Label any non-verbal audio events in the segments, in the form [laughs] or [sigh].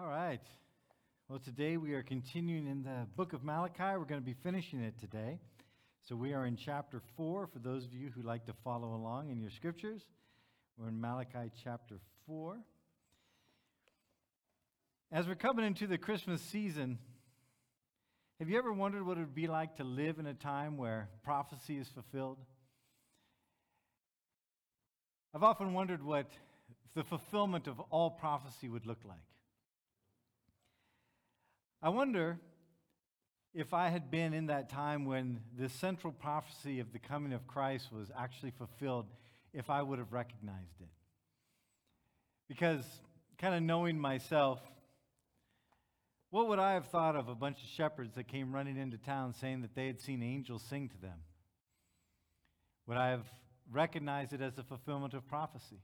All right. Well, today we are continuing in the book of Malachi. We're going to be finishing it today. So we are in chapter 4 for those of you who like to follow along in your scriptures. We're in Malachi chapter 4. As we're coming into the Christmas season, have you ever wondered what it would be like to live in a time where prophecy is fulfilled? I've often wondered what the fulfillment of all prophecy would look like. I wonder if I had been in that time when the central prophecy of the coming of Christ was actually fulfilled, if I would have recognized it. Because, kind of knowing myself, what would I have thought of a bunch of shepherds that came running into town saying that they had seen angels sing to them? Would I have recognized it as a fulfillment of prophecy?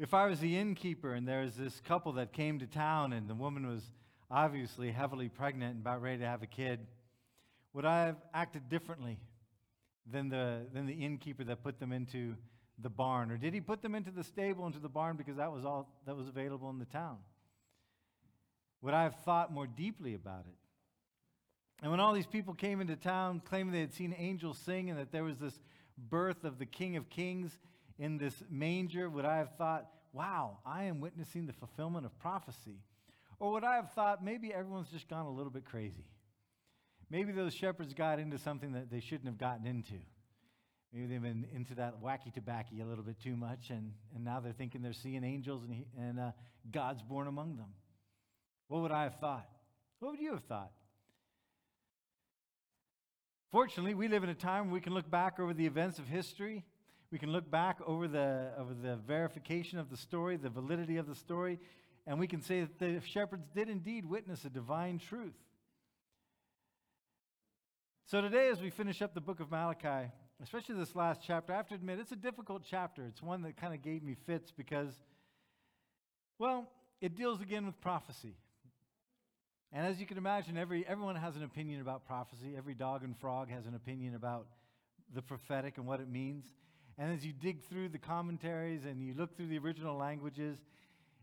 If I was the innkeeper and there was this couple that came to town and the woman was obviously heavily pregnant and about ready to have a kid, would I have acted differently than the, than the innkeeper that put them into the barn? Or did he put them into the stable, into the barn, because that was all that was available in the town? Would I have thought more deeply about it? And when all these people came into town claiming they had seen angels sing and that there was this birth of the King of Kings, in this manger, would I have thought, wow, I am witnessing the fulfillment of prophecy? Or would I have thought, maybe everyone's just gone a little bit crazy? Maybe those shepherds got into something that they shouldn't have gotten into. Maybe they've been into that wacky tobacco a little bit too much, and, and now they're thinking they're seeing angels and, he, and uh, God's born among them. What would I have thought? What would you have thought? Fortunately, we live in a time where we can look back over the events of history we can look back over the, over the verification of the story, the validity of the story, and we can say that the shepherds did indeed witness a divine truth. So today, as we finish up the book of Malachi, especially this last chapter, I have to admit it's a difficult chapter. It's one that kind of gave me fits because, well, it deals again with prophecy. And as you can imagine, every, everyone has an opinion about prophecy. Every dog and frog has an opinion about the prophetic and what it means. And as you dig through the commentaries and you look through the original languages,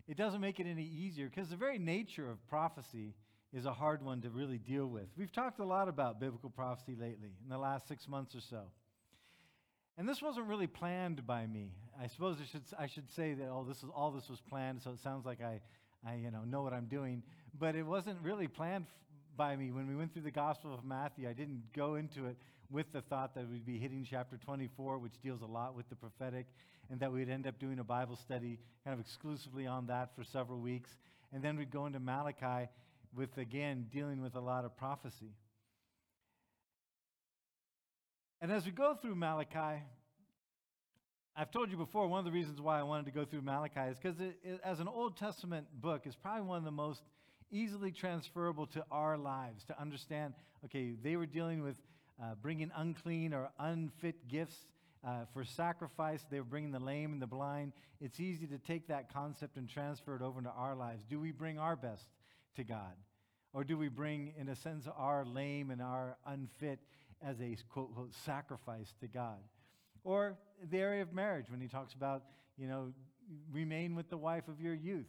it doesn't make it any easier because the very nature of prophecy is a hard one to really deal with. We've talked a lot about biblical prophecy lately in the last six months or so. And this wasn't really planned by me. I suppose I should, I should say that oh, this is, all this was planned, so it sounds like I, I you know, know what I'm doing. But it wasn't really planned by me. When we went through the Gospel of Matthew, I didn't go into it with the thought that we'd be hitting chapter 24, which deals a lot with the prophetic, and that we'd end up doing a Bible study kind of exclusively on that for several weeks. And then we'd go into Malachi with, again, dealing with a lot of prophecy. And as we go through Malachi, I've told you before, one of the reasons why I wanted to go through Malachi is because, as an Old Testament book, it's probably one of the most easily transferable to our lives to understand okay, they were dealing with uh, bringing unclean or unfit gifts uh, for sacrifice. They were bringing the lame and the blind. It's easy to take that concept and transfer it over into our lives. Do we bring our best to God? Or do we bring, in a sense, our lame and our unfit as a quote, quote, sacrifice to God? Or the area of marriage, when he talks about, you know, remain with the wife of your youth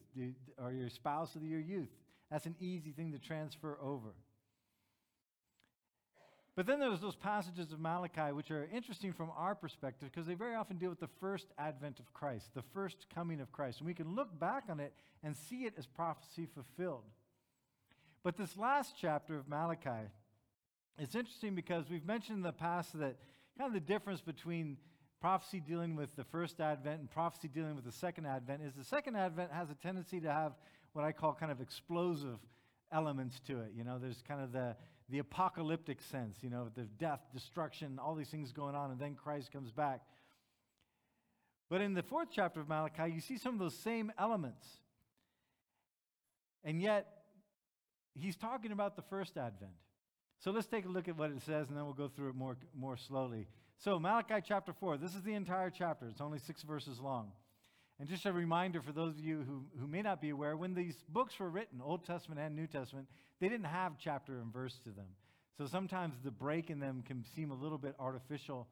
or your spouse of your youth. That's an easy thing to transfer over. But then there's those passages of Malachi which are interesting from our perspective because they very often deal with the first advent of Christ, the first coming of Christ. And we can look back on it and see it as prophecy fulfilled. But this last chapter of Malachi, it's interesting because we've mentioned in the past that kind of the difference between prophecy dealing with the first advent and prophecy dealing with the second advent is the second advent has a tendency to have what I call kind of explosive elements to it. You know, there's kind of the the apocalyptic sense, you know, the death, destruction, all these things going on, and then Christ comes back. But in the fourth chapter of Malachi, you see some of those same elements. And yet, he's talking about the first advent. So let's take a look at what it says, and then we'll go through it more, more slowly. So, Malachi chapter 4, this is the entire chapter. It's only six verses long. And just a reminder for those of you who, who may not be aware, when these books were written, Old Testament and New Testament, they didn't have chapter and verse to them. So sometimes the break in them can seem a little bit artificial.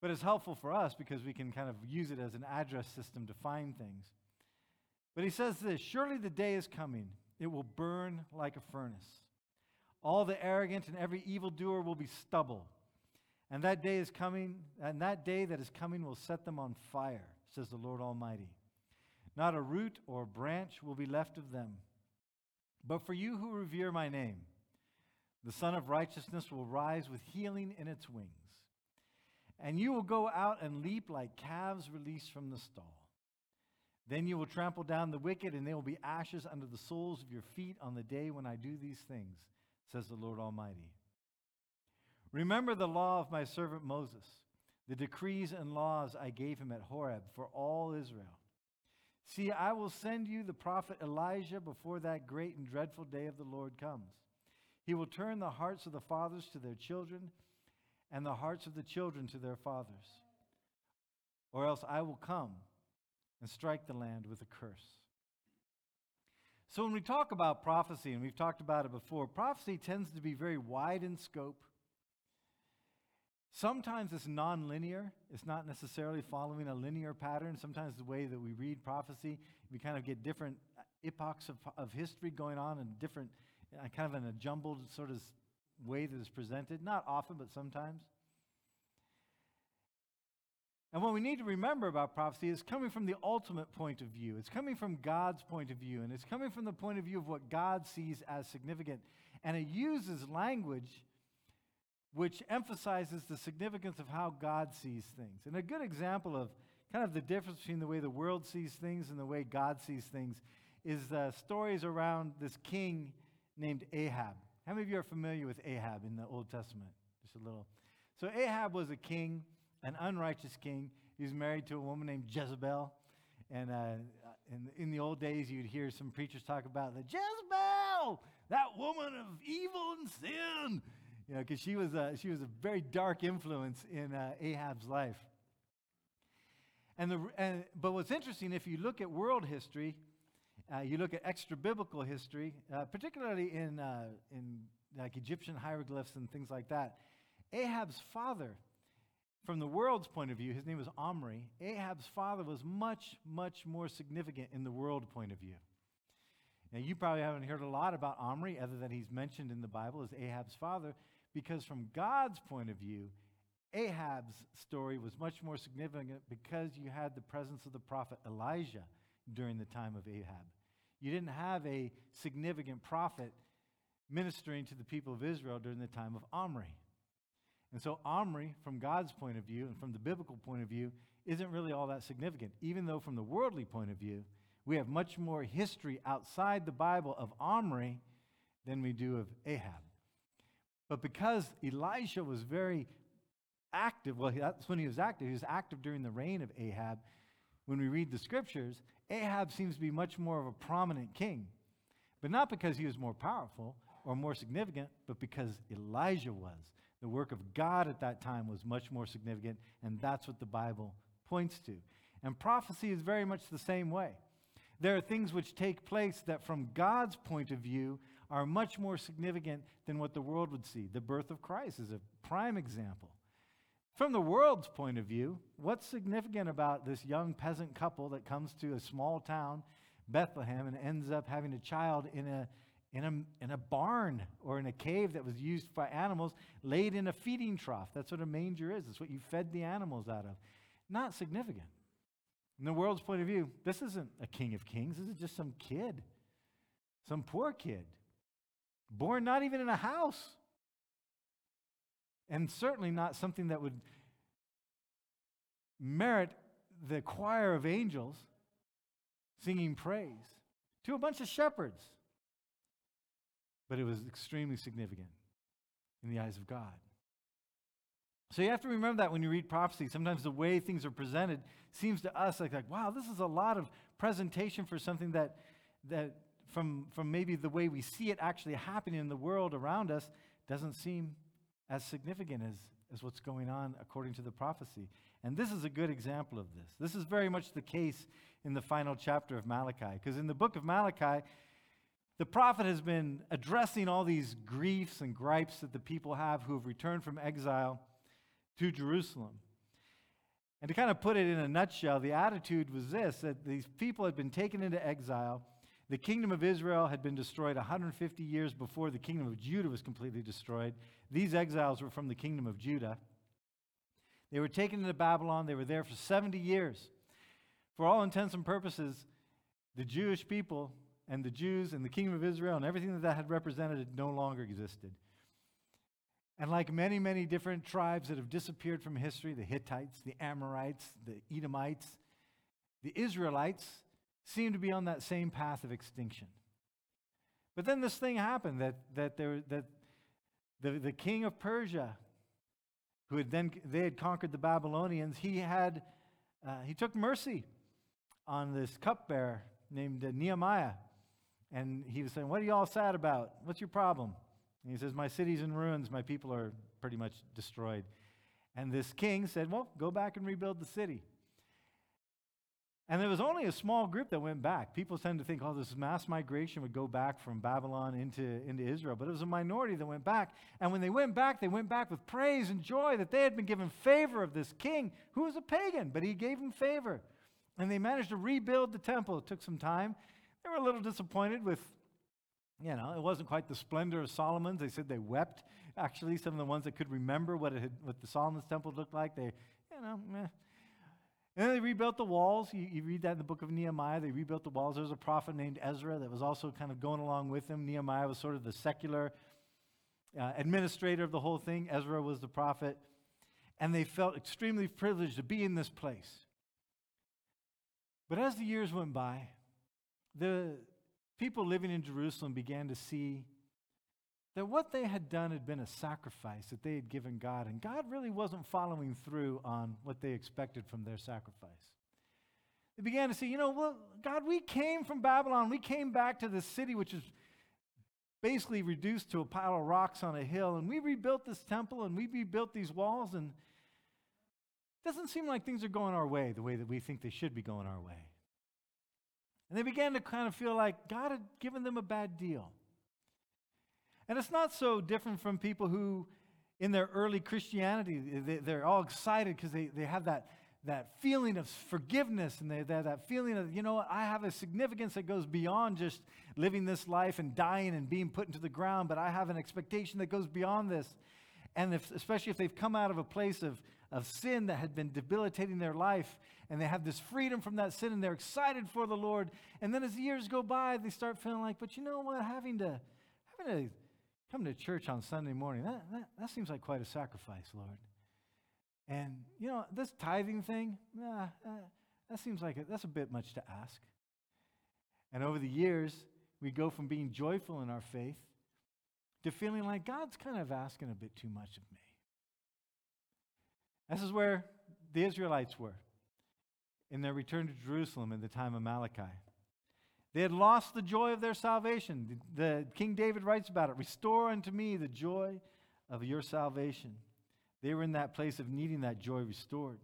But it's helpful for us because we can kind of use it as an address system to find things. But he says this Surely the day is coming, it will burn like a furnace. All the arrogant and every evildoer will be stubble. And that day is coming, and that day that is coming will set them on fire, says the Lord Almighty. Not a root or branch will be left of them. But for you who revere my name, the Sun of Righteousness will rise with healing in its wings. And you will go out and leap like calves released from the stall. Then you will trample down the wicked, and they will be ashes under the soles of your feet on the day when I do these things, says the Lord Almighty. Remember the law of my servant Moses, the decrees and laws I gave him at Horeb for all Israel. See, I will send you the prophet Elijah before that great and dreadful day of the Lord comes. He will turn the hearts of the fathers to their children, and the hearts of the children to their fathers. Or else I will come and strike the land with a curse. So, when we talk about prophecy, and we've talked about it before, prophecy tends to be very wide in scope. Sometimes it's nonlinear. It's not necessarily following a linear pattern. Sometimes the way that we read prophecy, we kind of get different epochs of, of history going on and different, uh, kind of in a jumbled sort of way that is presented. Not often, but sometimes. And what we need to remember about prophecy is coming from the ultimate point of view. It's coming from God's point of view, and it's coming from the point of view of what God sees as significant. And it uses language which emphasizes the significance of how God sees things. And a good example of kind of the difference between the way the world sees things and the way God sees things is the stories around this king named Ahab. How many of you are familiar with Ahab in the Old Testament? Just a little. So Ahab was a king an unrighteous king. He was married to a woman named Jezebel. And uh, in, in the old days, you'd hear some preachers talk about the Jezebel, that woman of evil and sin. You know, because she was a, she was a very dark influence in uh, Ahab's life. And the, and, but what's interesting, if you look at world history, uh, you look at extra biblical history, uh, particularly in, uh, in like Egyptian hieroglyphs and things like that, Ahab's father from the world's point of view, his name was Omri. Ahab's father was much, much more significant in the world point of view. Now, you probably haven't heard a lot about Omri, other than he's mentioned in the Bible as Ahab's father, because from God's point of view, Ahab's story was much more significant because you had the presence of the prophet Elijah during the time of Ahab. You didn't have a significant prophet ministering to the people of Israel during the time of Omri. And so Omri, from God's point of view and from the biblical point of view, isn't really all that significant, even though from the worldly point of view, we have much more history outside the Bible of Omri than we do of Ahab. But because Elijah was very active, well, that's when he was active. He was active during the reign of Ahab. When we read the scriptures, Ahab seems to be much more of a prominent king. But not because he was more powerful or more significant, but because Elijah was. The work of God at that time was much more significant, and that's what the Bible points to. And prophecy is very much the same way. There are things which take place that, from God's point of view, are much more significant than what the world would see. The birth of Christ is a prime example. From the world's point of view, what's significant about this young peasant couple that comes to a small town, Bethlehem, and ends up having a child in a in a, in a barn or in a cave that was used for animals, laid in a feeding trough. That's what a manger is. It's what you fed the animals out of. Not significant. In the world's point of view, this isn't a king of kings. This is just some kid, some poor kid, born not even in a house. And certainly not something that would merit the choir of angels singing praise to a bunch of shepherds but it was extremely significant in the eyes of God. So you have to remember that when you read prophecy. Sometimes the way things are presented seems to us like, like wow, this is a lot of presentation for something that, that from, from maybe the way we see it actually happening in the world around us doesn't seem as significant as, as what's going on according to the prophecy. And this is a good example of this. This is very much the case in the final chapter of Malachi, because in the book of Malachi, the prophet has been addressing all these griefs and gripes that the people have who have returned from exile to Jerusalem. And to kind of put it in a nutshell, the attitude was this that these people had been taken into exile. The kingdom of Israel had been destroyed 150 years before the kingdom of Judah was completely destroyed. These exiles were from the kingdom of Judah. They were taken into Babylon. They were there for 70 years. For all intents and purposes, the Jewish people and the Jews and the kingdom of Israel and everything that that had represented no longer existed. And like many, many different tribes that have disappeared from history the Hittites, the Amorites, the Edomites, the Israelites seem to be on that same path of extinction. But then this thing happened that, that, there, that the, the king of Persia, who had then they had conquered the Babylonians, he had uh, he took mercy on this cupbearer named Nehemiah, and he was saying, "What are you all sad about? What's your problem?" And he says, My city's in ruins. My people are pretty much destroyed. And this king said, Well, go back and rebuild the city. And there was only a small group that went back. People tend to think, oh, this mass migration would go back from Babylon into, into Israel. But it was a minority that went back. And when they went back, they went back with praise and joy that they had been given favor of this king who was a pagan, but he gave them favor. And they managed to rebuild the temple. It took some time. They were a little disappointed with you know, it wasn't quite the splendor of Solomon's. They said they wept. Actually, some of the ones that could remember what, it had, what the Solomon's temple looked like, they, you know, meh. And they rebuilt the walls. You, you, read that in the book of Nehemiah. They rebuilt the walls. There was a prophet named Ezra that was also kind of going along with them. Nehemiah was sort of the secular uh, administrator of the whole thing. Ezra was the prophet. And they felt extremely privileged to be in this place. But as the years went by, the, people living in Jerusalem began to see that what they had done had been a sacrifice that they had given God, and God really wasn't following through on what they expected from their sacrifice. They began to see, you know, well, God, we came from Babylon. We came back to this city, which is basically reduced to a pile of rocks on a hill, and we rebuilt this temple and we rebuilt these walls, and it doesn't seem like things are going our way the way that we think they should be going our way. And they began to kind of feel like God had given them a bad deal. And it's not so different from people who, in their early Christianity, they, are all excited because they, they have that, that feeling of forgiveness and they, they have that feeling of, you know what, I have a significance that goes beyond just living this life and dying and being put into the ground, but I have an expectation that goes beyond this. And if, especially if they've come out of a place of, of sin that had been debilitating their life, and they have this freedom from that sin, and they're excited for the Lord. And then as the years go by, they start feeling like, but you know what? Having to, having to come to church on Sunday morning, that, that, that seems like quite a sacrifice, Lord. And, you know, this tithing thing, nah, uh, that seems like a, that's a bit much to ask. And over the years, we go from being joyful in our faith to feeling like God's kind of asking a bit too much of me. This is where the Israelites were in their return to Jerusalem in the time of Malachi. They had lost the joy of their salvation. The, the, King David writes about it Restore unto me the joy of your salvation. They were in that place of needing that joy restored.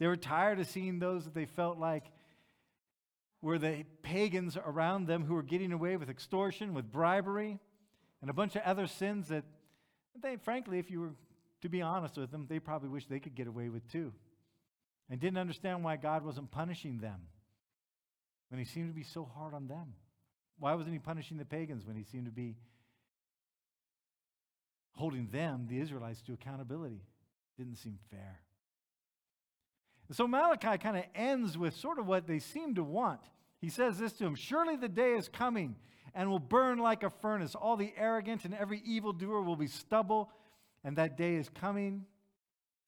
They were tired of seeing those that they felt like were the pagans around them who were getting away with extortion, with bribery, and a bunch of other sins that they, frankly, if you were to be honest with them, they probably wish they could get away with too. And didn't understand why God wasn't punishing them when he seemed to be so hard on them. Why wasn't he punishing the pagans when he seemed to be holding them, the Israelites, to accountability? Didn't seem fair. And so Malachi kind of ends with sort of what they seem to want. He says this to them Surely the day is coming and will burn like a furnace. All the arrogant and every evildoer will be stubble and that day is coming,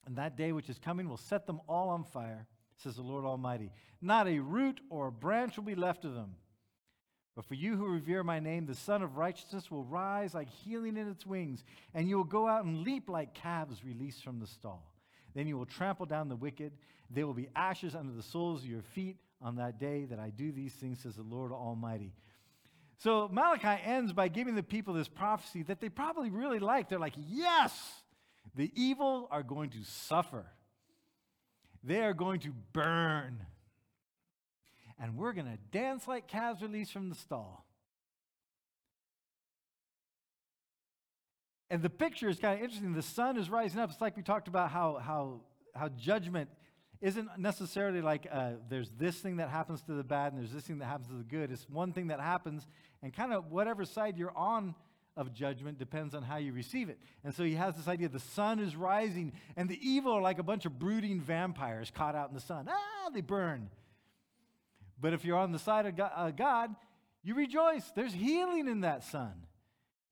and that day which is coming will set them all on fire, says the Lord Almighty. Not a root or a branch will be left of them. But for you who revere my name, the Sun of Righteousness will rise like healing in its wings, and you will go out and leap like calves released from the stall. Then you will trample down the wicked. They will be ashes under the soles of your feet on that day that I do these things, says the Lord Almighty. So Malachi ends by giving the people this prophecy that they probably really like. They're like, yes, the evil are going to suffer, they are going to burn. And we're going to dance like calves released from the stall. And the picture is kind of interesting. The sun is rising up. It's like we talked about how, how, how judgment isn't necessarily like uh, there's this thing that happens to the bad and there's this thing that happens to the good. It's one thing that happens, and kind of whatever side you're on of judgment depends on how you receive it. And so he has this idea the sun is rising, and the evil are like a bunch of brooding vampires caught out in the sun. Ah, they burn. But if you're on the side of uh, God, you rejoice. There's healing in that sun.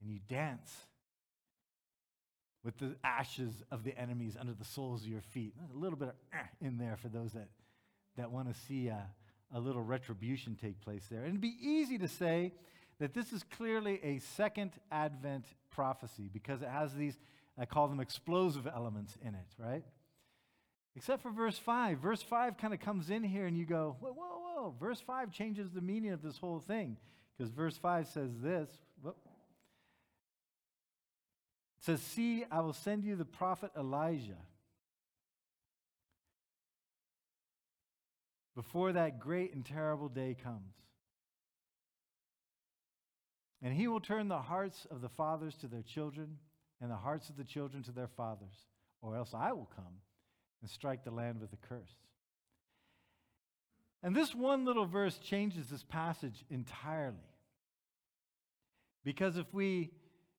And you dance with the ashes of the enemies under the soles of your feet. A little bit of eh in there for those that, that want to see a, a little retribution take place there. And it'd be easy to say that this is clearly a second Advent prophecy because it has these, I call them explosive elements in it, right? Except for verse 5. Verse 5 kind of comes in here and you go, whoa, whoa, whoa. Verse 5 changes the meaning of this whole thing because verse 5 says this. Whoop. It says, See, I will send you the prophet Elijah before that great and terrible day comes. And he will turn the hearts of the fathers to their children and the hearts of the children to their fathers, or else I will come and strike the land with a curse. And this one little verse changes this passage entirely. Because if we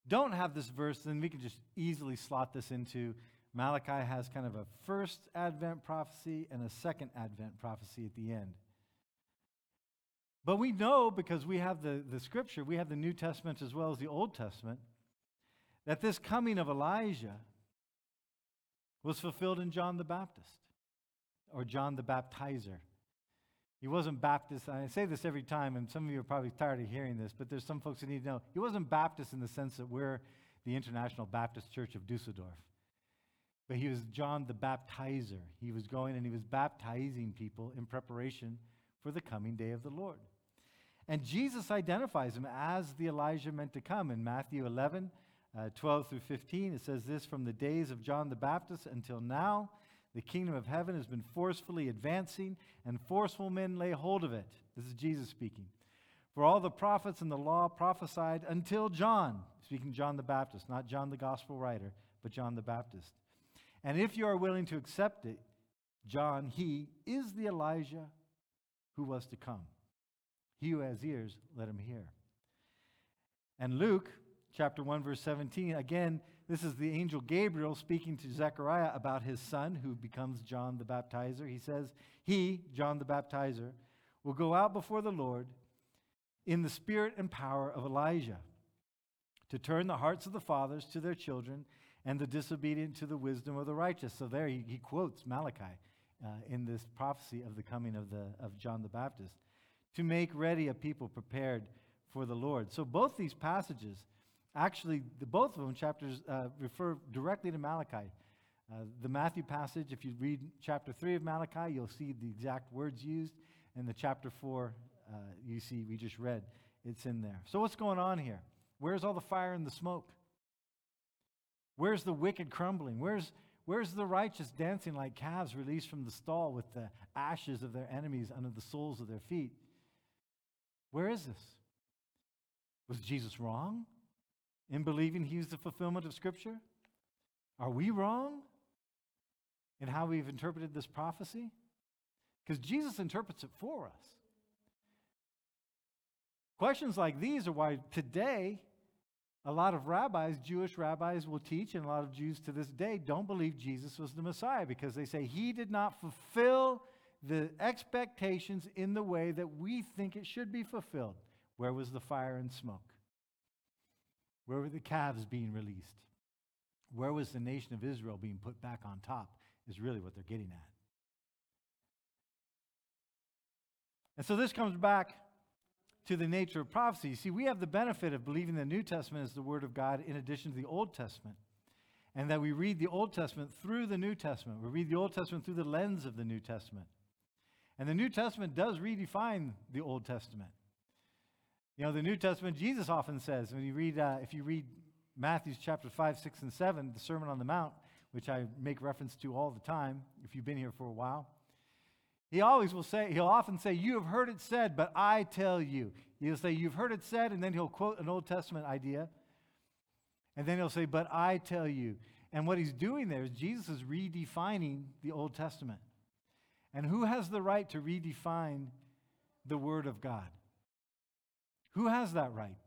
don't have this verse, then we can just easily slot this into Malachi has kind of a first Advent prophecy and a second Advent prophecy at the end. But we know because we have the, the scripture, we have the New Testament as well as the Old Testament, that this coming of Elijah was fulfilled in John the Baptist or John the Baptizer. He wasn't Baptist. I say this every time, and some of you are probably tired of hearing this, but there's some folks who need to know. He wasn't Baptist in the sense that we're the International Baptist Church of Dusseldorf. But he was John the Baptizer. He was going and he was baptizing people in preparation for the coming day of the Lord. And Jesus identifies him as the Elijah meant to come. In Matthew 11, uh, 12 through 15, it says this From the days of John the Baptist until now, the kingdom of heaven has been forcefully advancing, and forceful men lay hold of it. This is Jesus speaking. For all the prophets and the law prophesied until John, speaking John the Baptist, not John the gospel writer, but John the Baptist. And if you are willing to accept it, John, he is the Elijah who was to come. He who has ears, let him hear. And Luke, chapter 1, verse 17, again, this is the angel Gabriel speaking to Zechariah about his son who becomes John the Baptizer. He says, He, John the Baptizer, will go out before the Lord in the spirit and power of Elijah to turn the hearts of the fathers to their children and the disobedient to the wisdom of the righteous. So there he, he quotes Malachi uh, in this prophecy of the coming of, the, of John the Baptist to make ready a people prepared for the Lord. So both these passages Actually, the, both of them chapters uh, refer directly to Malachi. Uh, the Matthew passage, if you read chapter 3 of Malachi, you'll see the exact words used. And the chapter 4, uh, you see, we just read, it's in there. So, what's going on here? Where's all the fire and the smoke? Where's the wicked crumbling? Where's, where's the righteous dancing like calves released from the stall with the ashes of their enemies under the soles of their feet? Where is this? Was Jesus wrong? in believing he was the fulfillment of Scripture? Are we wrong in how we've interpreted this prophecy? Because Jesus interprets it for us. Questions like these are why today a lot of rabbis, Jewish rabbis, will teach, and a lot of Jews to this day don't believe Jesus was the Messiah because they say he did not fulfill the expectations in the way that we think it should be fulfilled. Where was the fire and smoke? Where were the calves being released? Where was the nation of Israel being put back on top? Is really what they're getting at. And so this comes back to the nature of prophecy. See, we have the benefit of believing the New Testament is the Word of God in addition to the Old Testament. And that we read the Old Testament through the New Testament. We read the Old Testament through the lens of the New Testament. And the New Testament does redefine the Old Testament. You know, the New Testament, Jesus often says, when you read, uh, if you read Matthew's chapter 5, 6, and 7, the Sermon on the Mount, which I make reference to all the time, if you've been here for a while, he always will say, he'll often say, You have heard it said, but I tell you. He'll say, You've heard it said, and then he'll quote an Old Testament idea. And then he'll say, But I tell you. And what he's doing there is Jesus is redefining the Old Testament. And who has the right to redefine the Word of God? Who has that right?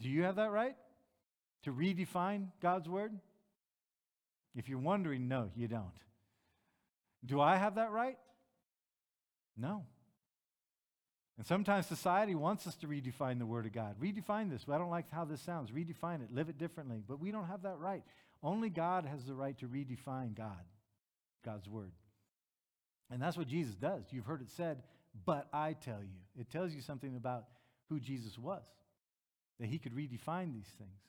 Do you have that right to redefine God's Word? If you're wondering, no, you don't. Do I have that right? No. And sometimes society wants us to redefine the Word of God. Redefine this. Well, I don't like how this sounds. Redefine it. Live it differently. But we don't have that right. Only God has the right to redefine God, God's Word. And that's what Jesus does. You've heard it said, but I tell you. It tells you something about who Jesus was, that he could redefine these things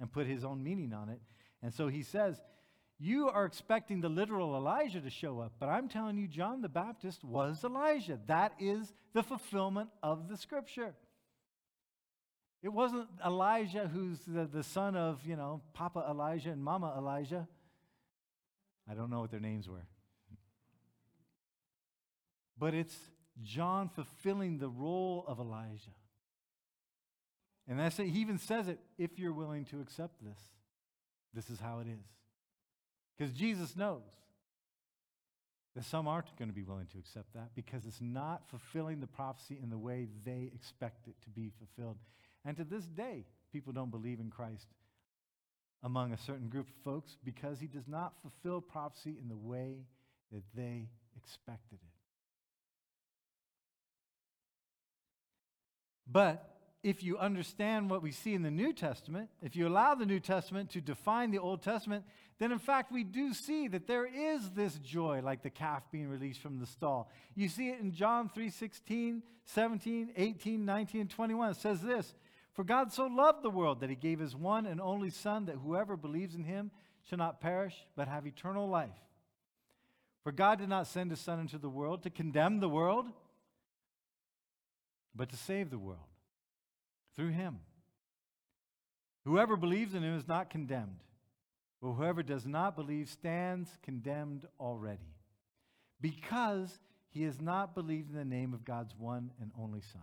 and put his own meaning on it. And so he says, You are expecting the literal Elijah to show up, but I'm telling you, John the Baptist was Elijah. That is the fulfillment of the scripture. It wasn't Elijah who's the, the son of, you know, Papa Elijah and Mama Elijah. I don't know what their names were. But it's John fulfilling the role of Elijah. And that's it. He even says it if you're willing to accept this, this is how it is. Because Jesus knows that some aren't going to be willing to accept that because it's not fulfilling the prophecy in the way they expect it to be fulfilled. And to this day, people don't believe in Christ among a certain group of folks because he does not fulfill prophecy in the way that they expected it. But if you understand what we see in the New Testament, if you allow the New Testament to define the Old Testament, then in fact we do see that there is this joy like the calf being released from the stall. You see it in John 3 16, 17, 18, 19, and 21. It says this For God so loved the world that he gave his one and only Son, that whoever believes in him shall not perish, but have eternal life. For God did not send his Son into the world to condemn the world but to save the world through him. Whoever believes in him is not condemned, but whoever does not believe stands condemned already, because he has not believed in the name of God's one and only Son.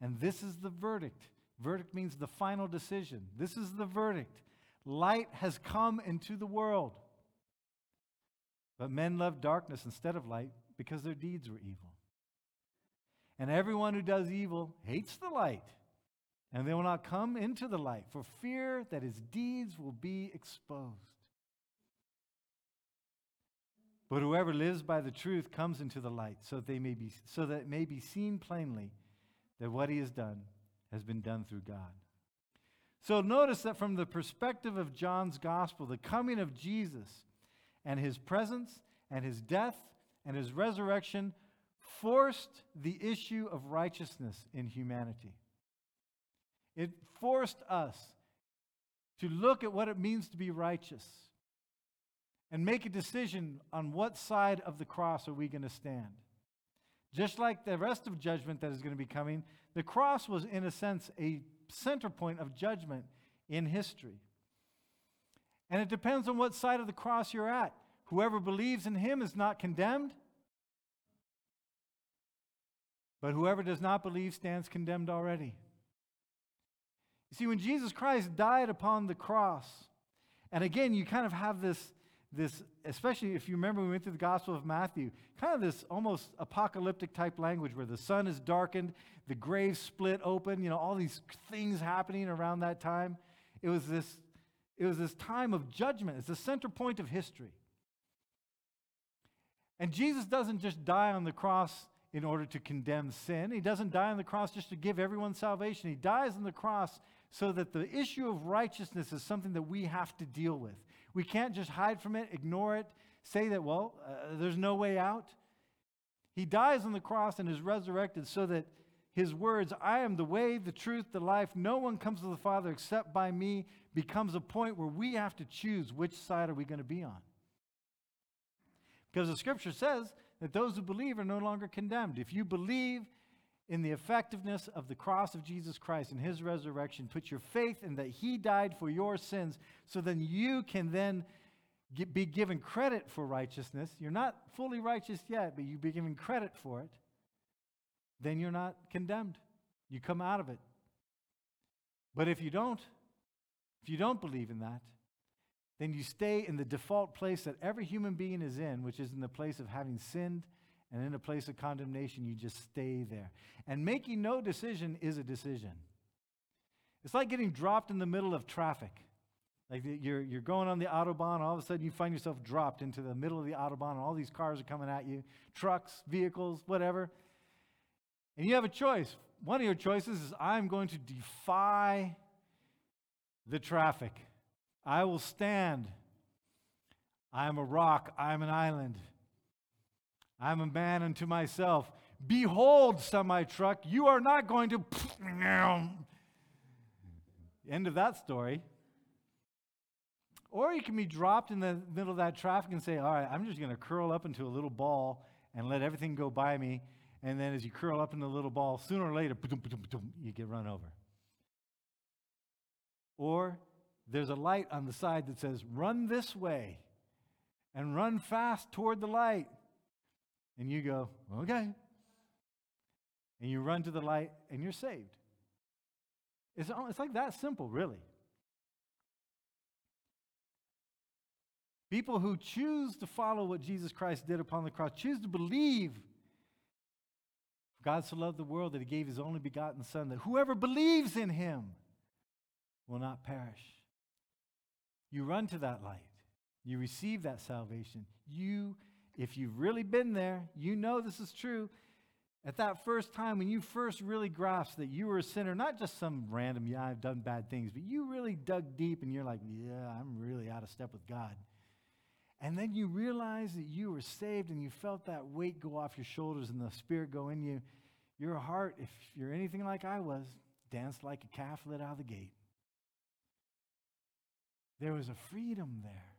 And this is the verdict. Verdict means the final decision. This is the verdict. Light has come into the world. But men loved darkness instead of light because their deeds were evil. And everyone who does evil hates the light, and they will not come into the light for fear that his deeds will be exposed. But whoever lives by the truth comes into the light, so that, they may be, so that it may be seen plainly that what he has done has been done through God. So notice that from the perspective of John's gospel, the coming of Jesus and his presence and his death and his resurrection forced the issue of righteousness in humanity. It forced us to look at what it means to be righteous and make a decision on what side of the cross are we going to stand. Just like the rest of judgment that is going to be coming, the cross was, in a sense, a center point of judgment in history. And it depends on what side of the cross you're at. Whoever believes in him is not condemned, but whoever does not believe stands condemned already. You see, when Jesus Christ died upon the cross, and again, you kind of have this, this, especially if you remember we went through the Gospel of Matthew, kind of this almost apocalyptic type language where the sun is darkened, the grave split open, you know, all these things happening around that time. It was this, it was this time of judgment. It's the center point of history. And Jesus doesn't just die on the cross in order to condemn sin. He doesn't die on the cross just to give everyone salvation. He dies on the cross so that the issue of righteousness is something that we have to deal with. We can't just hide from it, ignore it, say that, well, uh, there's no way out. He dies on the cross and is resurrected so that his words, I am the way, the truth, the life, no one comes to the Father except by me, becomes a point where we have to choose which side are we going to be on. Because the scripture says that those who believe are no longer condemned. If you believe in the effectiveness of the cross of Jesus Christ and his resurrection, put your faith in that he died for your sins, so then you can then get, be given credit for righteousness. You're not fully righteous yet, but you be given credit for it. Then you're not condemned. You come out of it. But if you don't, if you don't believe in that, then you stay in the default place that every human being is in, which is in the place of having sinned and in a place of condemnation. You just stay there. And making no decision is a decision. It's like getting dropped in the middle of traffic. Like you're, you're going on the Autobahn, all of a sudden you find yourself dropped into the middle of the Autobahn, and all these cars are coming at you trucks, vehicles, whatever. And you have a choice. One of your choices is I'm going to defy the traffic. I will stand. I am a rock. I am an island. I am a man unto myself. Behold, semi truck, you are not going to. [laughs] End of that story. Or you can be dropped in the middle of that traffic and say, All right, I'm just going to curl up into a little ball and let everything go by me. And then as you curl up in the little ball, sooner or later, you get run over. Or there's a light on the side that says, Run this way and run fast toward the light. And you go, Okay. And you run to the light and you're saved. It's, it's like that simple, really. People who choose to follow what Jesus Christ did upon the cross, choose to believe God so loved the world that he gave his only begotten Son, that whoever believes in him will not perish. You run to that light. You receive that salvation. You, if you've really been there, you know this is true. At that first time, when you first really grasped that you were a sinner, not just some random, yeah, I've done bad things, but you really dug deep and you're like, yeah, I'm really out of step with God. And then you realize that you were saved and you felt that weight go off your shoulders and the Spirit go in you. Your heart, if you're anything like I was, danced like a calf let out of the gate. There was a freedom there.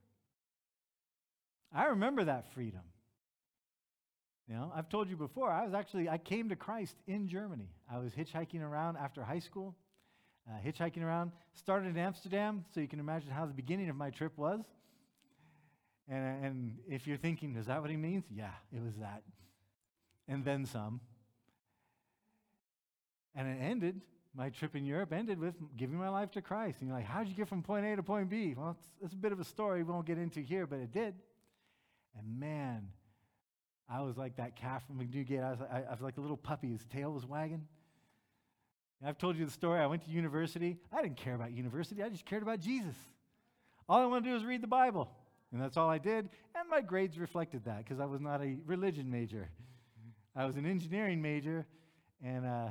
I remember that freedom. You know, I've told you before, I was actually, I came to Christ in Germany. I was hitchhiking around after high school, uh, hitchhiking around, started in Amsterdam, so you can imagine how the beginning of my trip was. And, and if you're thinking, is that what he means? Yeah, it was that. And then some. And it ended, my trip in Europe ended with giving my life to Christ. And you're like, how'd you get from point A to point B? Well, it's, it's a bit of a story we won't get into here, but it did. And man, I was like that calf from Newgate. I was, I, I was like a little puppy. His tail was wagging. And I've told you the story. I went to university. I didn't care about university. I just cared about Jesus. All I wanted to do was read the Bible. And that's all I did. And my grades reflected that because I was not a religion major. I was an engineering major. And uh,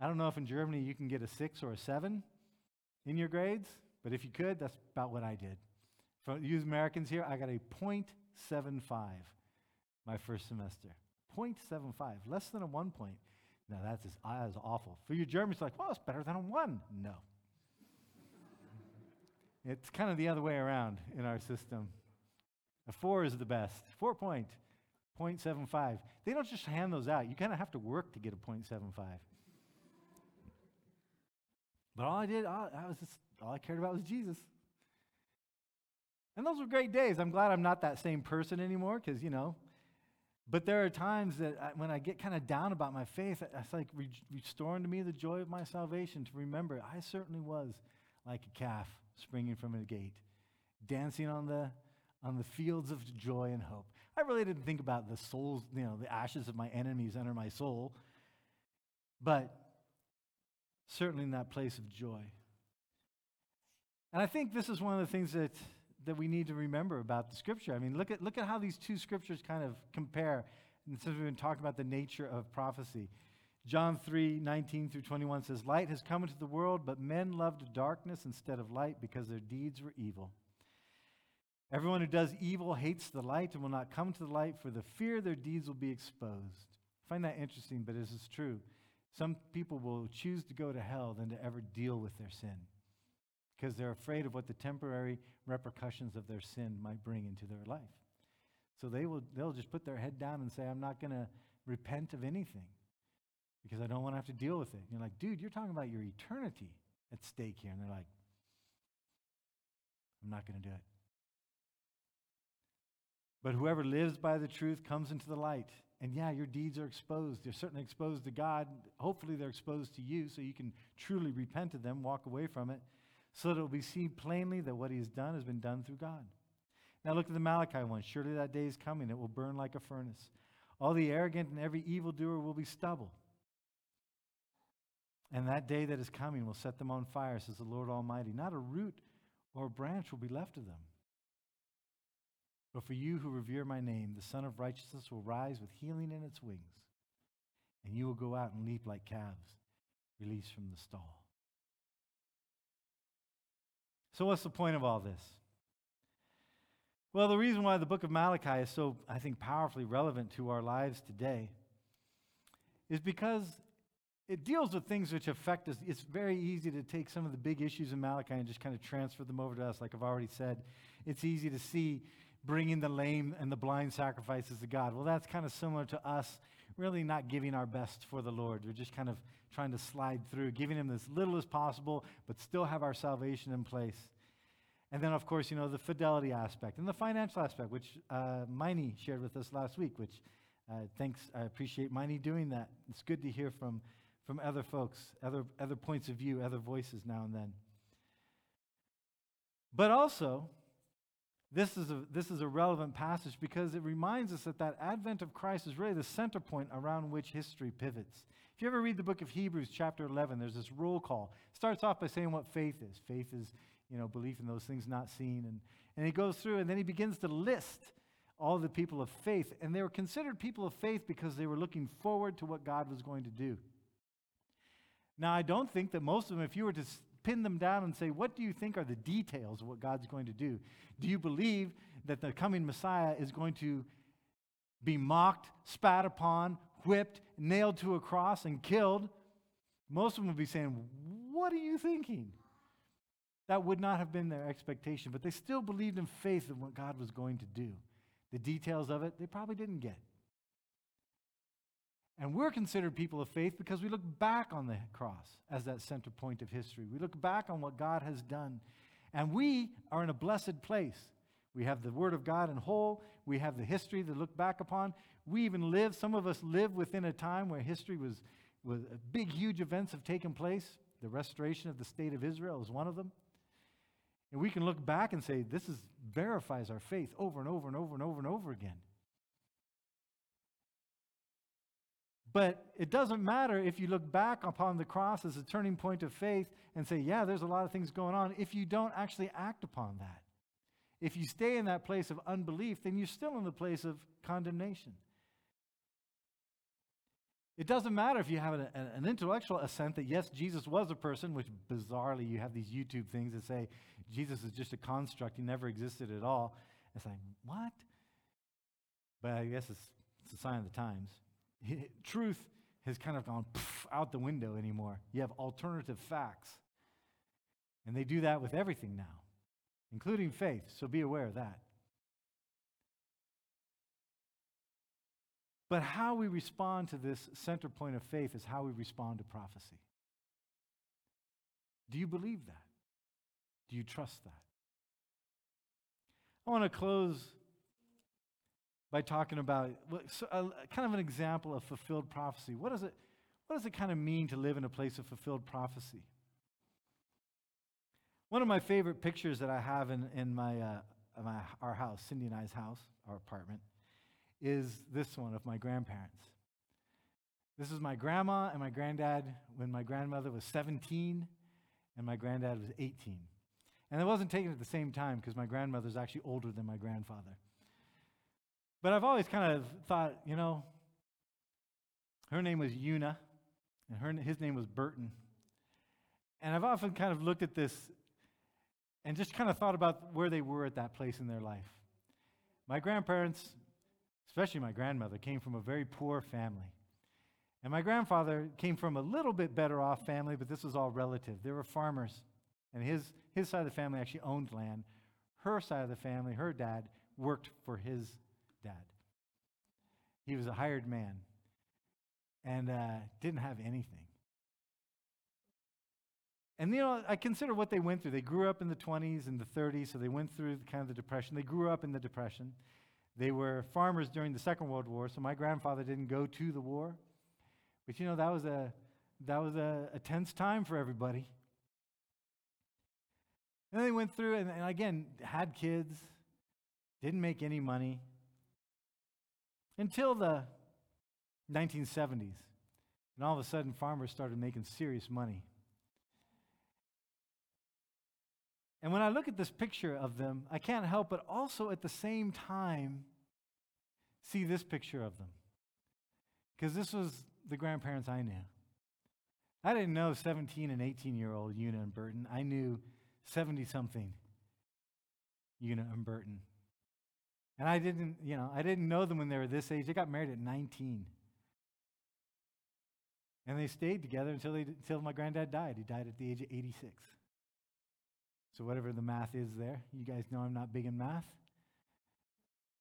I don't know if in Germany you can get a six or a seven in your grades, but if you could, that's about what I did. For you Americans here, I got a 0.75 my first semester. 0.75, less than a one point. Now that's just, uh, that's awful. For you Germans, like, well, it's better than a one. No. [laughs] It's kind of the other way around in our system. A four is the best. Four point, 0.75. They don't just hand those out. You kind of have to work to get a 0.75. But all I did, I was just, all I cared about was Jesus. And those were great days. I'm glad I'm not that same person anymore because, you know, but there are times that I, when I get kind of down about my faith, it's like re- restoring to me the joy of my salvation to remember I certainly was like a calf springing from a gate, dancing on the, on the fields of joy and hope. I really didn't think about the souls, you know, the ashes of my enemies under my soul, but certainly in that place of joy. And I think this is one of the things that, that we need to remember about the scripture. I mean, look at, look at how these two scriptures kind of compare. And since we've been talking about the nature of prophecy, John 3 19 through 21 says, Light has come into the world, but men loved darkness instead of light because their deeds were evil. Everyone who does evil hates the light and will not come to the light for the fear their deeds will be exposed. I find that interesting, but this is true. Some people will choose to go to hell than to ever deal with their sin because they're afraid of what the temporary repercussions of their sin might bring into their life. So they will they'll just put their head down and say, I'm not going to repent of anything because I don't want to have to deal with it. And you're like, dude, you're talking about your eternity at stake here. And they're like, I'm not going to do it. But whoever lives by the truth comes into the light. And yeah, your deeds are exposed. They're certainly exposed to God. Hopefully, they're exposed to you so you can truly repent of them, walk away from it. so that it will be seen plainly that what he has done has been done through God. Now look at the Malachi one. Surely that day is coming. It will burn like a furnace. All the arrogant and every evildoer will be stubble. And that day that is coming will set them on fire, says the Lord Almighty. Not a root or a branch will be left of them. But for you who revere my name, the Son of Righteousness will rise with healing in its wings, and you will go out and leap like calves released from the stall. So, what's the point of all this? Well, the reason why the book of Malachi is so, I think, powerfully relevant to our lives today is because it deals with things which affect us. It's very easy to take some of the big issues in Malachi and just kind of transfer them over to us, like I've already said. It's easy to see bringing the lame and the blind sacrifices to God. Well, that's kind of similar to us really not giving our best for the Lord. We're just kind of trying to slide through, giving Him as little as possible, but still have our salvation in place. And then, of course, you know, the fidelity aspect and the financial aspect, which uh, Miney shared with us last week, which uh, thanks, I appreciate Miney doing that. It's good to hear from, from other folks, other, other points of view, other voices now and then. But also, this is, a, this is a relevant passage because it reminds us that that advent of Christ is really the center point around which history pivots. If you ever read the book of Hebrews, chapter 11, there's this roll call. It starts off by saying what faith is. Faith is, you know, belief in those things not seen. And, and he goes through and then he begins to list all the people of faith. And they were considered people of faith because they were looking forward to what God was going to do. Now, I don't think that most of them, if you were to pin them down and say, What do you think are the details of what God's going to do? Do you believe that the coming Messiah is going to be mocked, spat upon, whipped, nailed to a cross, and killed? Most of them would be saying, What are you thinking? That would not have been their expectation, but they still believed in faith in what God was going to do. The details of it, they probably didn't get. And we're considered people of faith because we look back on the cross as that center point of history. We look back on what God has done. And we are in a blessed place. We have the Word of God in whole. We have the history to look back upon. We even live, some of us live within a time where history was, was big, huge events have taken place. The restoration of the state of Israel is one of them. And we can look back and say, this is, verifies our faith over and over and over and over and over again. But it doesn't matter if you look back upon the cross as a turning point of faith and say, yeah, there's a lot of things going on, if you don't actually act upon that. If you stay in that place of unbelief, then you're still in the place of condemnation. It doesn't matter if you have an, an, intellectual assent that, yes, Jesus was a person, which bizarrely you have these YouTube things that say Jesus is just a construct, he never existed at all. It's like, what? But I guess it's, it's a sign of the times [laughs] truth has kind of gone out the window anymore. You have alternative facts. And they do that with everything now, including faith, so be aware of that. But how we respond to this center point of faith is how we respond to prophecy. Do you believe that? Do you trust that? I want to close by talking about kind of an example of fulfilled prophecy. What does, it, what does it kind of mean to live in a place of fulfilled prophecy? One of my favorite pictures that I have in, in my, uh, my, our house, Cindy and I's house, our apartment, is this one of my grandparents. This is my grandma and my granddad when my grandmother was 17 and my granddad was 18. And it wasn't taken at the same time because my grandmother's actually older than my grandfather. But I've always kind of thought, you know, her name was Una, and her, his name was Burton. And I've often kind of looked at this and just kind of thought about where they were at that place in their life. My grandparents, especially my grandmother, came from a very poor family. And my grandfather came from a little bit better off family, but this was all relative. They were farmers. And his, his side of the family actually owned land. Her side of the family, her dad, worked for his dad. He was a hired man and uh, didn't have anything. And you know, I consider what they went through. They grew up in the 20s and the 30s, so they went through kind of the Depression. They grew up in the Depression. They were farmers during the Second World War, so my grandfather didn't go to the war. But you know, that was a, that was a, a tense time for everybody. And they went through and, and again had kids, didn't make any money until the 1970s. And all of a sudden, farmers started making serious money. And when I look at this picture of them, I can't help but also at the same time see this picture of them. Because this was the grandparents I knew. I didn't know 17 and 18 year old Una and Burton. I knew 70 something Una and Burton. And I didn't, you know, I didn't know them when they were this age. They got married at 19. And they stayed together until, they, until my granddad died. He died at the age of 86. So, whatever the math is there, you guys know I'm not big in math.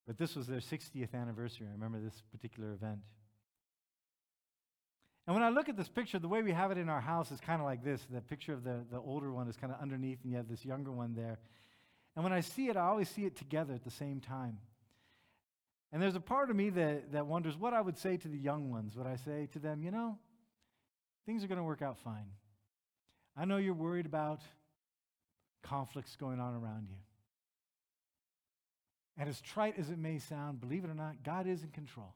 But this was their 60th anniversary. I remember this particular event. And when I look at this picture, the way we have it in our house is kind of like this. The picture of the, the older one is kind of underneath, and you have this younger one there. And when I see it, I always see it together at the same time. And there's a part of me that, that wonders what I would say to the young ones. Would I say to them, you know, things are going to work out fine. I know you're worried about conflicts going on around you. And as trite as it may sound, believe it or not, God is in control.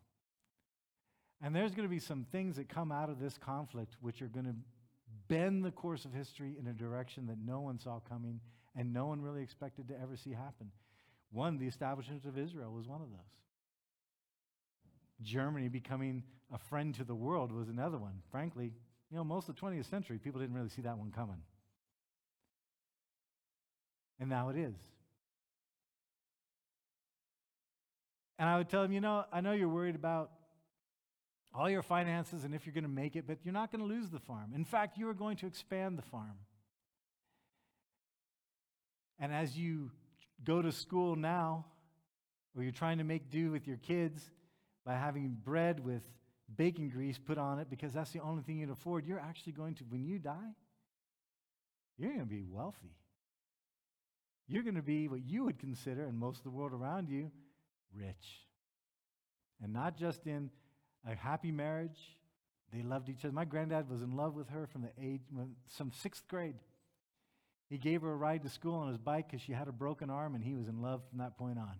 And there's going to be some things that come out of this conflict which are going to bend the course of history in a direction that no one saw coming and no one really expected to ever see happen. One, the establishment of Israel was one of those. Germany becoming a friend to the world was another one. Frankly, you know, most of the 20th century, people didn't really see that one coming. And now it is. And I would tell them, you know, I know you're worried about all your finances and if you're going to make it, but you're not going to lose the farm. In fact, you are going to expand the farm. And as you go to school now, or you're trying to make do with your kids by having bread with bacon grease put on it because that's the only thing you can afford, you're actually going to, when you die, you're going to be wealthy. You're going to be what you would consider, and most of the world around you, rich. And not just in a happy marriage, they loved each other. My granddad was in love with her from the age, some sixth grade. He gave her a ride to school on his bike because she had a broken arm, and he was in love from that point on.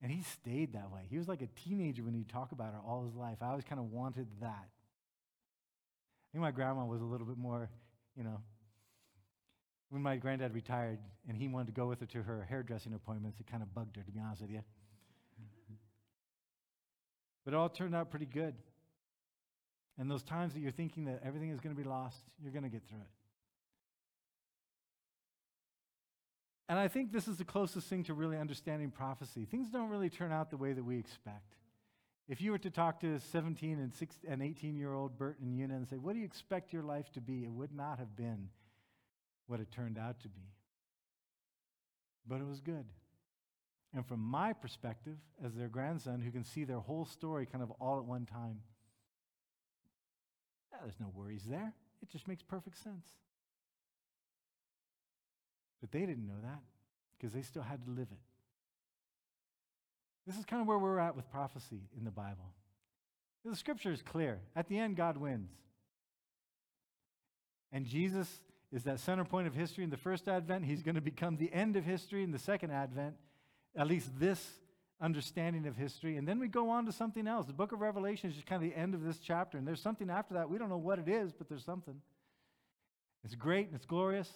And he stayed that way. He was like a teenager when he'd talk about her all his life. I always kind of wanted that. I think my grandma was a little bit more, you know, when my granddad retired and he wanted to go with her to her hairdressing appointments, it kind of bugged her, to be honest with you. [laughs] But it all turned out pretty good. And those times that you're thinking that everything is going to be lost, you're going to get through it. And I think this is the closest thing to really understanding prophecy. Things don't really turn out the way that we expect. If you were to talk to 17 and, 16, and 18 year old Bert and Una and say, What do you expect your life to be? It would not have been what it turned out to be. But it was good. And from my perspective, as their grandson who can see their whole story kind of all at one time, yeah, there's no worries there. It just makes perfect sense. But they didn't know that because they still had to live it. This is kind of where we're at with prophecy in the Bible. The scripture is clear. At the end, God wins. And Jesus is that center point of history in the first advent. He's going to become the end of history in the second advent, at least this understanding of history. And then we go on to something else. The book of Revelation is just kind of the end of this chapter. And there's something after that. We don't know what it is, but there's something. It's great and it's glorious.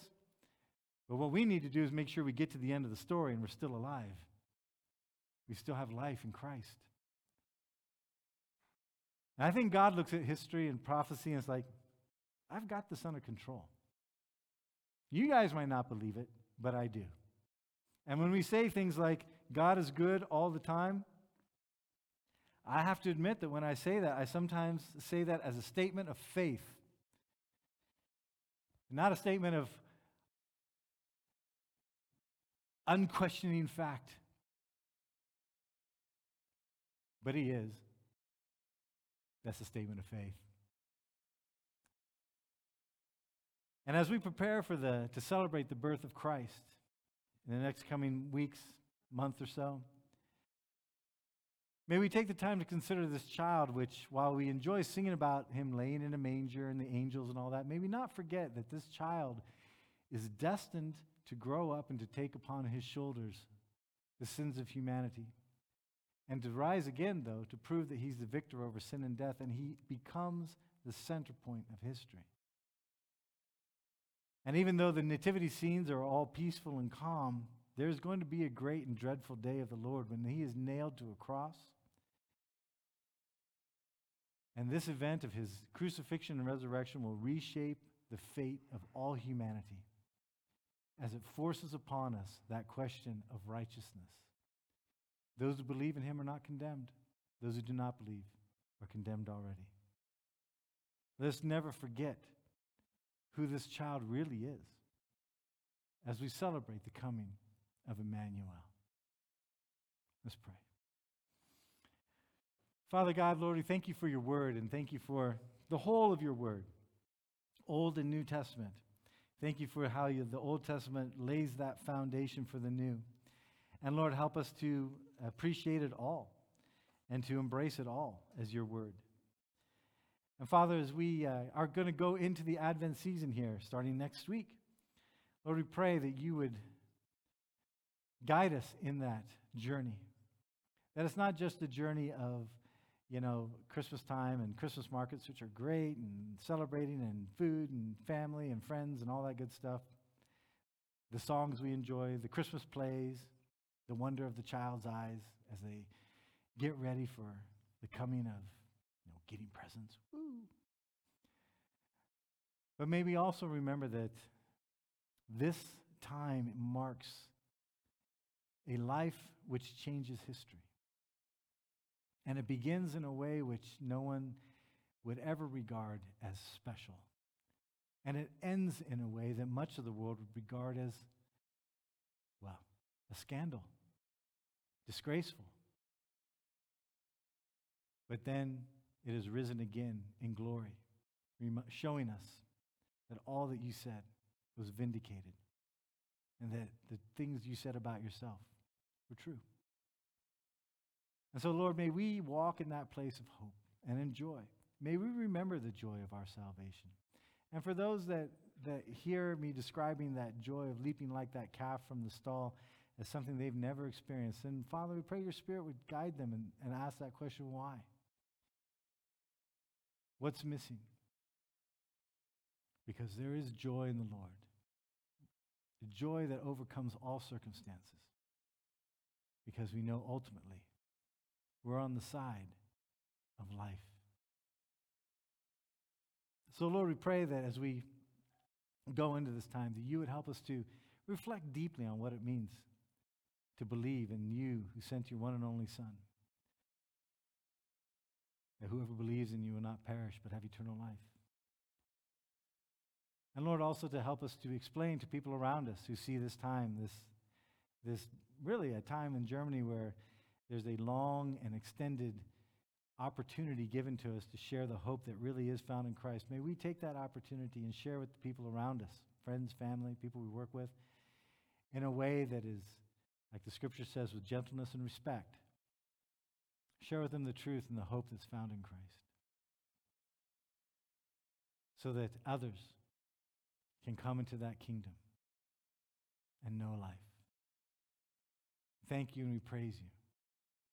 But what we need to do is make sure we get to the end of the story and we're still alive. We still have life in Christ. And I think God looks at history and prophecy and it's like, I've got this under control. You guys might not believe it, but I do. And when we say things like, God is good all the time, I have to admit that when I say that, I sometimes say that as a statement of faith, not a statement of unquestioning fact. But He is. That's a statement of faith. And as we prepare for the, to celebrate the birth of Christ in the next coming weeks, month or so, may we take the time to consider this child, which, while we enjoy singing about him laying in a manger and the angels and all that, may we not forget that this child is destined to grow up and to take upon his shoulders the sins of humanity. And to rise again, though, to prove that he's the victor over sin and death, and he becomes the center point of history. And even though the nativity scenes are all peaceful and calm, there's going to be a great and dreadful day of the Lord when he is nailed to a cross. And this event of his crucifixion and resurrection will reshape the fate of all humanity as it forces upon us that question of righteousness. Those who believe in him are not condemned, those who do not believe are condemned already. Let's never forget who this child really is as we celebrate the coming of Emmanuel. Let's pray. Father God, Lord, we thank you for your word and thank you for the whole of your word, Old and New Testament. Thank you for how you, the Old Testament lays that foundation for the new. And Lord, help us to appreciate it all and to embrace it all as your word. And Father, as we uh, are going to go into the Advent season here, starting next week, Lord, we pray that you would guide us in that journey. That it's not just a journey of, you know, Christmas time and Christmas markets, which are great, and celebrating and food and family and friends and all that good stuff. The songs we enjoy, the Christmas plays, the wonder of the child's eyes as they get ready for the coming of you know, getting presents. Woo. But maybe also remember that this time marks a life which changes history. And it begins in a way which no one would ever regard as special. And it ends in a way that much of the world would regard as, well, a scandal, disgraceful. But then it has risen again in glory, showing us that all that you said was vindicated and that the things you said about yourself were true. And so, Lord, may we walk in that place of hope and enjoy. May we remember the joy of our salvation. And for those that, that hear me describing that joy of leaping like that calf from the stall as something they've never experienced, then Father, we pray your Spirit would guide them and, and ask that question why? What's missing? Because there is joy in the Lord, the joy that overcomes all circumstances. Because we know ultimately we're on the side of life. So, Lord, we pray that as we go into this time, that you would help us to reflect deeply on what it means to believe in you who sent your one and only Son that whoever believes in you will not perish but have eternal life. And Lord, also to help us to explain to people around us who see this time, this, this really a time in Germany where there's a long and extended opportunity given to us to share the hope that really is found in Christ. May we take that opportunity and share with the people around us, friends, family, people we work with, in a way that is, like the scripture says, with gentleness and respect, Share with them the truth and the hope that's found in Christ. So that others can come into that kingdom and know life. Thank you and we praise you.